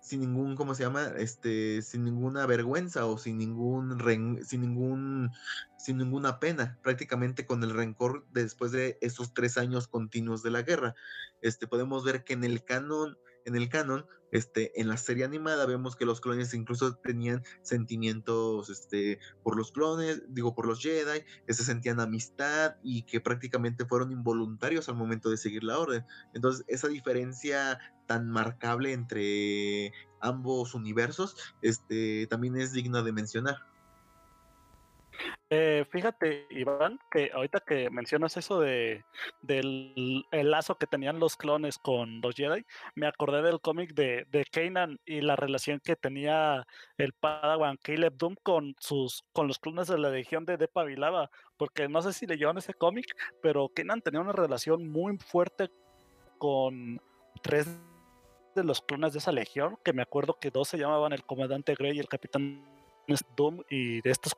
sin ningún, ¿cómo se llama? Este, sin ninguna vergüenza o sin ningún, sin ningún, sin ninguna pena, prácticamente con el rencor después de esos tres años continuos de la guerra. Este, podemos ver que en el canon, en el canon, este, en la serie animada vemos que los clones incluso tenían sentimientos este, por los clones, digo, por los Jedi, que se sentían amistad y que prácticamente fueron involuntarios al momento de seguir la orden. Entonces, esa diferencia tan marcable entre ambos universos, este, también es digna de mencionar. Eh, fíjate, Iván, que ahorita que mencionas eso de del el lazo que tenían los clones con los Jedi, me acordé del cómic de, de Kanan y la relación que tenía el Padawan Caleb Doom con sus con los clones de la legión de Depa Vilava, porque no sé si leyeron ese cómic, pero Kanan tenía una relación muy fuerte con tres de los clones de esa legión, que me acuerdo que dos se llamaban el comandante Grey y el capitán Doom, y de estos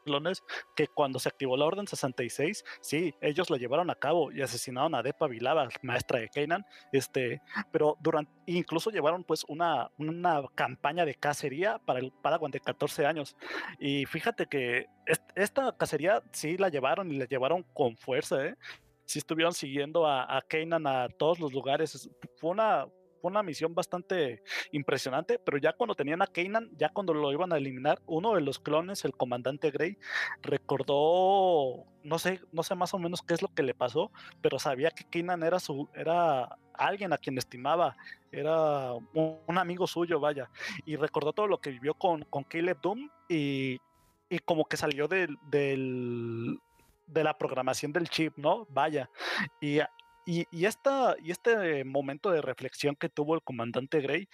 clones que cuando se activó la Orden 66, sí, ellos lo llevaron a cabo y asesinaron a Depa Vilava, maestra de Kanan, este, pero durante, incluso llevaron pues una, una campaña de cacería para el Padawan de 14 años. Y fíjate que esta cacería sí la llevaron y la llevaron con fuerza, ¿eh? Sí estuvieron siguiendo a, a a todos los lugares. Fue una, fue una misión bastante impresionante, pero ya cuando tenían a Kanan, ya cuando lo iban a eliminar, uno de los clones, el comandante Grey, recordó, no sé, no sé más o menos qué es lo que le pasó, pero sabía que Kanan era su, era alguien a quien estimaba, era un, amigo suyo, vaya, y recordó todo lo que vivió con, con Caleb Doom y, y como que salió del, del de la programación del chip, ¿no? Vaya. Y y, y, esta, y este momento de reflexión que tuvo el comandante Grey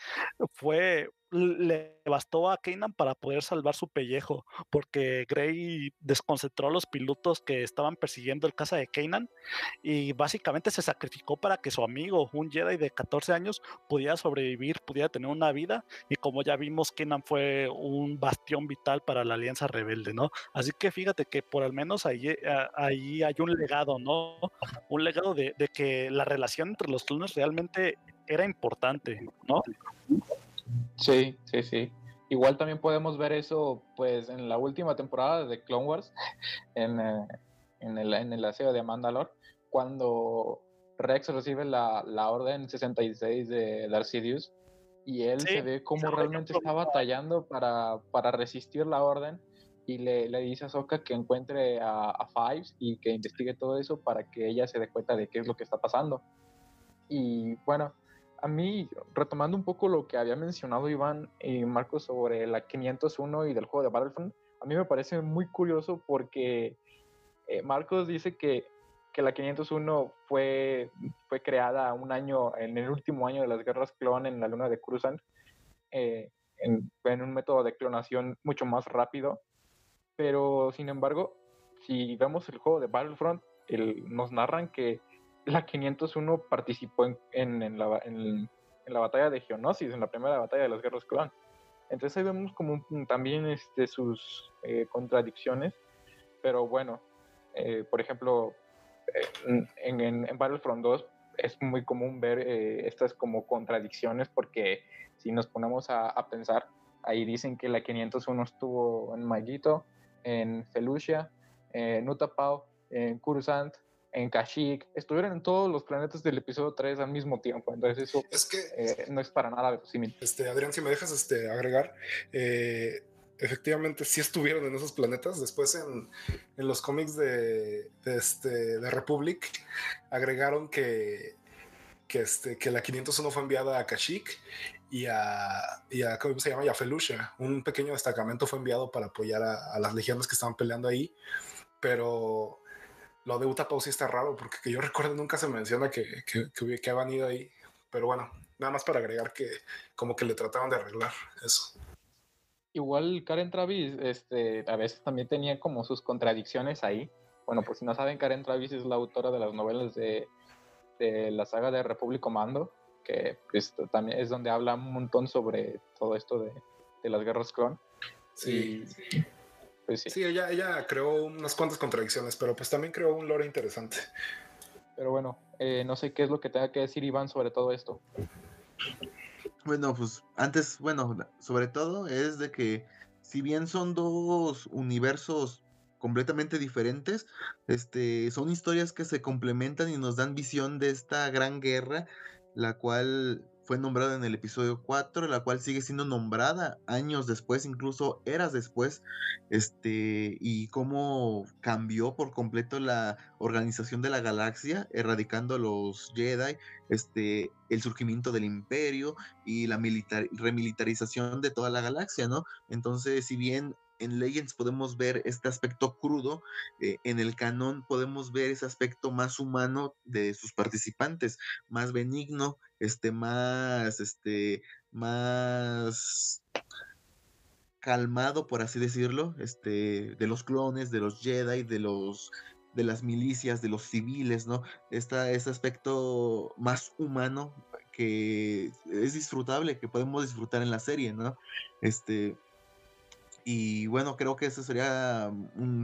fue, le bastó a Kanan para poder salvar su pellejo, porque Grey desconcentró a los pilotos que estaban persiguiendo el casa de Kanan y básicamente se sacrificó para que su amigo, un Jedi de 14 años, pudiera sobrevivir, pudiera tener una vida y como ya vimos, Kanan fue un bastión vital para la Alianza Rebelde, ¿no? Así que fíjate que por al menos ahí, eh, ahí hay un legado, ¿no? Un legado de, de que la relación entre los clones realmente era importante, ¿no? Sí, sí, sí. Igual también podemos ver eso pues en la última temporada de Clone Wars, en, eh, en, el, en el aseo de Mandalore, cuando Rex recibe la, la orden 66 de Darth Sidious y él se ve como realmente está batallando para, para resistir la orden y le, le dice a Soka que encuentre a, a, Fives y que investigue todo eso para que ella se dé cuenta de qué es lo que está pasando. Y bueno, a mí, retomando un poco lo que había mencionado Iván y Marcos sobre la 501 y del juego de Battlefront, a mí me parece muy curioso porque eh, Marcos dice que, que, la 501 fue, fue creada un año, en el último año de las guerras clon en la luna de Cruzan, eh, en, un método de clonación mucho más rápido. Pero, sin embargo, si vemos el juego de Battlefront, nos narran que la 501 participó en, la, en, la, batalla de Geonosis, en la primera batalla de las guerras clon. Entonces ahí vemos como también este, sus eh, contradicciones, pero bueno, eh, por ejemplo, eh, en, en, Battlefront 2 es muy común ver estas como contradicciones porque si nos ponemos a, pensar, ahí dicen que la 501 estuvo en Magito, en Felucia, en Utapau, en Coruscant, en Kashyyyk, estuvieron en todos los planetas del episodio 3 al mismo tiempo. Entonces eso es que, eh, no es para nada verosímil. Este, Adrián, si me dejas este, agregar, eh, efectivamente sí estuvieron en esos planetas. Después en, en los cómics de, de, este, de Republic agregaron que que, este, que la 501 fue enviada a Kashyyyk y a, y a, ¿cómo se llama? Y a Felucia. Un pequeño destacamento fue enviado para apoyar a, las legiones que estaban peleando ahí, pero lo de Utapau sí está raro, porque que yo recuerdo nunca se menciona que, que, que, que habían ido ahí, pero bueno, nada más para agregar que como que le trataban de arreglar eso. Igual Karen Travis, este, a veces también tenía como sus contradicciones ahí. Bueno, pues si no saben, Karen Travis es la autora de las novelas de, de la saga de República Mando, que pues, también es donde habla un montón sobre todo esto de, de las guerras clon. Sí. Pues sí. sí, ella, ella creó unas cuantas contradicciones, pero pues también creó un lore interesante. Pero bueno, eh, no sé qué es lo que tenga que decir Iván sobre todo esto. Bueno, pues antes, bueno, sobre todo es de que si bien son dos universos completamente diferentes, este, son historias que se complementan y nos dan visión de esta gran guerra, la cual fue nombrada en el episodio 4, la cual sigue siendo nombrada años después, incluso eras después, este, y cómo cambió por completo la organización de la galaxia, erradicando a los Jedi, este, el surgimiento del imperio y la militar remilitarización de toda la galaxia, ¿no? Entonces, si bien en Legends podemos ver este aspecto crudo, eh, en el canon podemos ver ese aspecto más humano de sus participantes, más benigno, este, más, este, más calmado, por así decirlo, este, de los clones, de los Jedi, de los de las milicias, de los civiles, ¿no? Está ese aspecto más humano que es disfrutable, que podemos disfrutar en la serie, ¿no? Este, y bueno, creo que eso sería,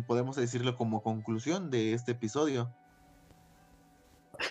podemos decirlo como conclusión de este episodio.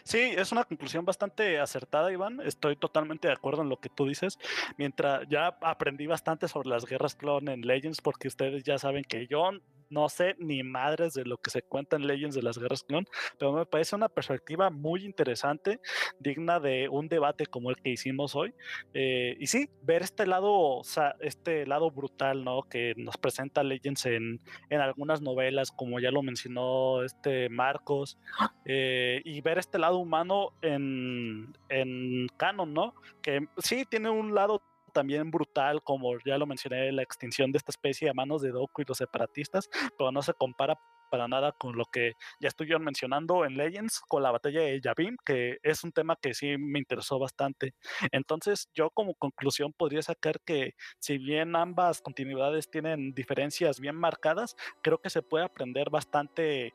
Sí, es una conclusión bastante acertada, Iván. Estoy totalmente de acuerdo en lo que tú dices. Mientras ya aprendí bastante sobre las guerras clon en Legends, porque ustedes ya saben que yo no sé ni madres de lo que se cuenta en Legends de las Guerras Clon, pero me parece una perspectiva muy interesante, digna de un debate como el que hicimos hoy. Eh, y sí, ver este lado, este lado brutal, ¿no? Que nos presenta Legends en, en algunas novelas, como ya lo mencionó este Marcos, eh, y ver este lado humano en, en canon, ¿no? Que sí tiene un lado también brutal, como ya lo mencioné, la extinción de esta especie a manos de Doku y los separatistas, pero no se compara para nada con lo que ya estuvieron mencionando en Legends, con la batalla de Yavin, que es un tema que sí me interesó bastante. Entonces, yo como conclusión podría sacar que si bien ambas continuidades tienen diferencias bien marcadas, creo que se puede aprender bastante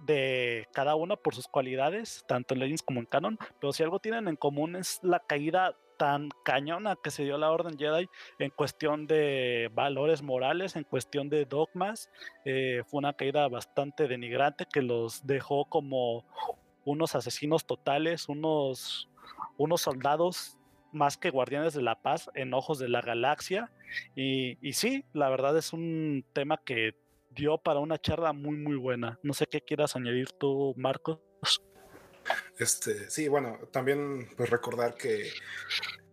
de cada una por sus cualidades, tanto en Legends como en Canon, pero si algo tienen en común es la caída tan cañona que se dio la Orden Jedi en cuestión de valores morales, en cuestión de dogmas. Eh, fue una caída bastante denigrante que los dejó como unos asesinos totales, unos, unos soldados más que guardianes de la paz en ojos de la galaxia. Y, y sí, la verdad es un tema que dio para una charla muy, muy buena. No sé qué quieras añadir tú, Marcos. Este, sí, bueno, también pues recordar que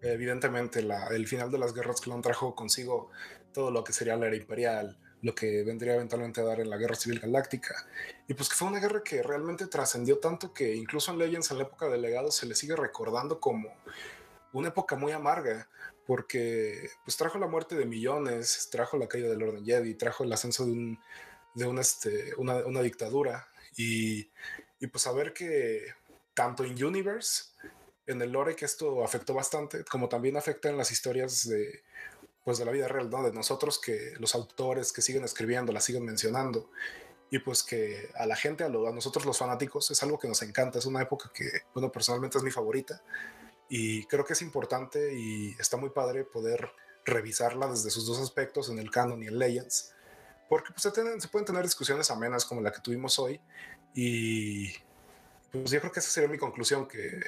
evidentemente el final de las guerras clon trajo consigo todo lo que sería la era imperial, lo que vendría eventualmente a dar en la guerra civil galáctica. Y pues que fue una guerra que realmente trascendió tanto que incluso en Legends en la época de legado se le sigue recordando como una época muy amarga, porque pues trajo la muerte de millones, trajo la caída del orden Jedi, trajo el ascenso de, un, de este, una, una, dictadura y, y pues saber que tanto en Universe, en el lore, que esto afectó bastante, como también afecta en las historias de, pues, de la vida real, ¿no? De nosotros, que los autores que siguen escribiendo la siguen mencionando. Y pues que a la gente, a, a nosotros los fanáticos, es algo que nos encanta. Es una época que, bueno, personalmente es mi favorita. Y creo que es importante y está muy padre poder revisarla desde sus dos aspectos, en el canon y en Legends. Porque pues, se, se pueden tener discusiones amenas como la que tuvimos hoy. Y pues yo creo que esa sería mi conclusión, que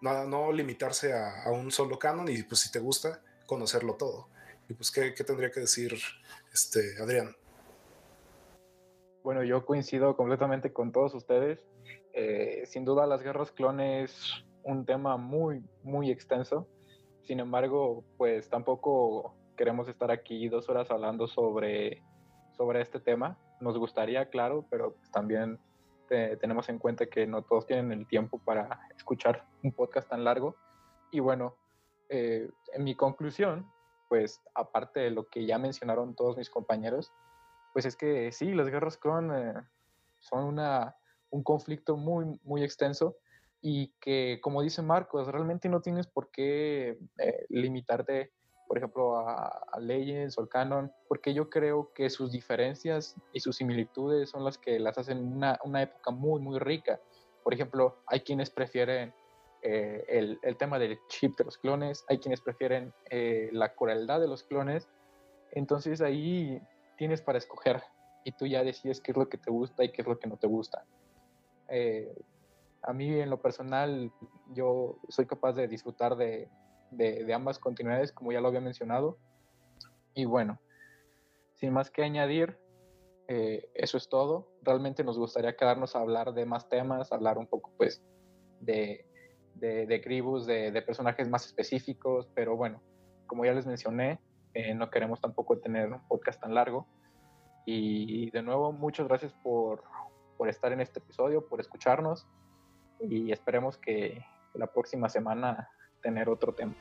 no, no limitarse a, un solo canon y pues si te gusta, conocerlo todo. Y pues, ¿qué, qué tendría que decir este Adrián? Bueno, yo coincido completamente con todos ustedes. Eh, sin duda, las guerras clones un tema muy, muy extenso. Sin embargo, pues tampoco queremos estar aquí dos horas hablando sobre, sobre este tema. Nos gustaría, claro, pero también tenemos en cuenta que no todos tienen el tiempo para escuchar un podcast tan largo. Y bueno, eh, en mi conclusión, pues aparte de lo que ya mencionaron todos mis compañeros, pues es que sí, las guerras clon eh, son una, un conflicto muy, muy extenso y que, como dice Marcos, realmente no tienes por qué eh, limitarte, por ejemplo, a, a, Legends o al Canon, porque yo creo que sus diferencias y sus similitudes son las que las hacen una, una época muy, muy rica. Por ejemplo, hay quienes prefieren eh, el, el, tema del chip de los clones, hay quienes prefieren eh, la crueldad de los clones, entonces ahí tienes para escoger y tú ya decides qué es lo que te gusta y qué es lo que no te gusta. Eh, a mí en lo personal, yo soy capaz de disfrutar de, de, ambas continuidades, como ya lo había mencionado. Y bueno, sin más que añadir, eh, eso es todo. Realmente nos gustaría quedarnos a hablar de más temas, hablar un poco pues de, de, de, de, personajes más específicos, pero bueno, como ya les mencioné, eh, no queremos tampoco tener un podcast tan largo. Y de nuevo, muchas gracias por, por estar en este episodio, por escucharnos y esperemos que la próxima semana tener otro tema.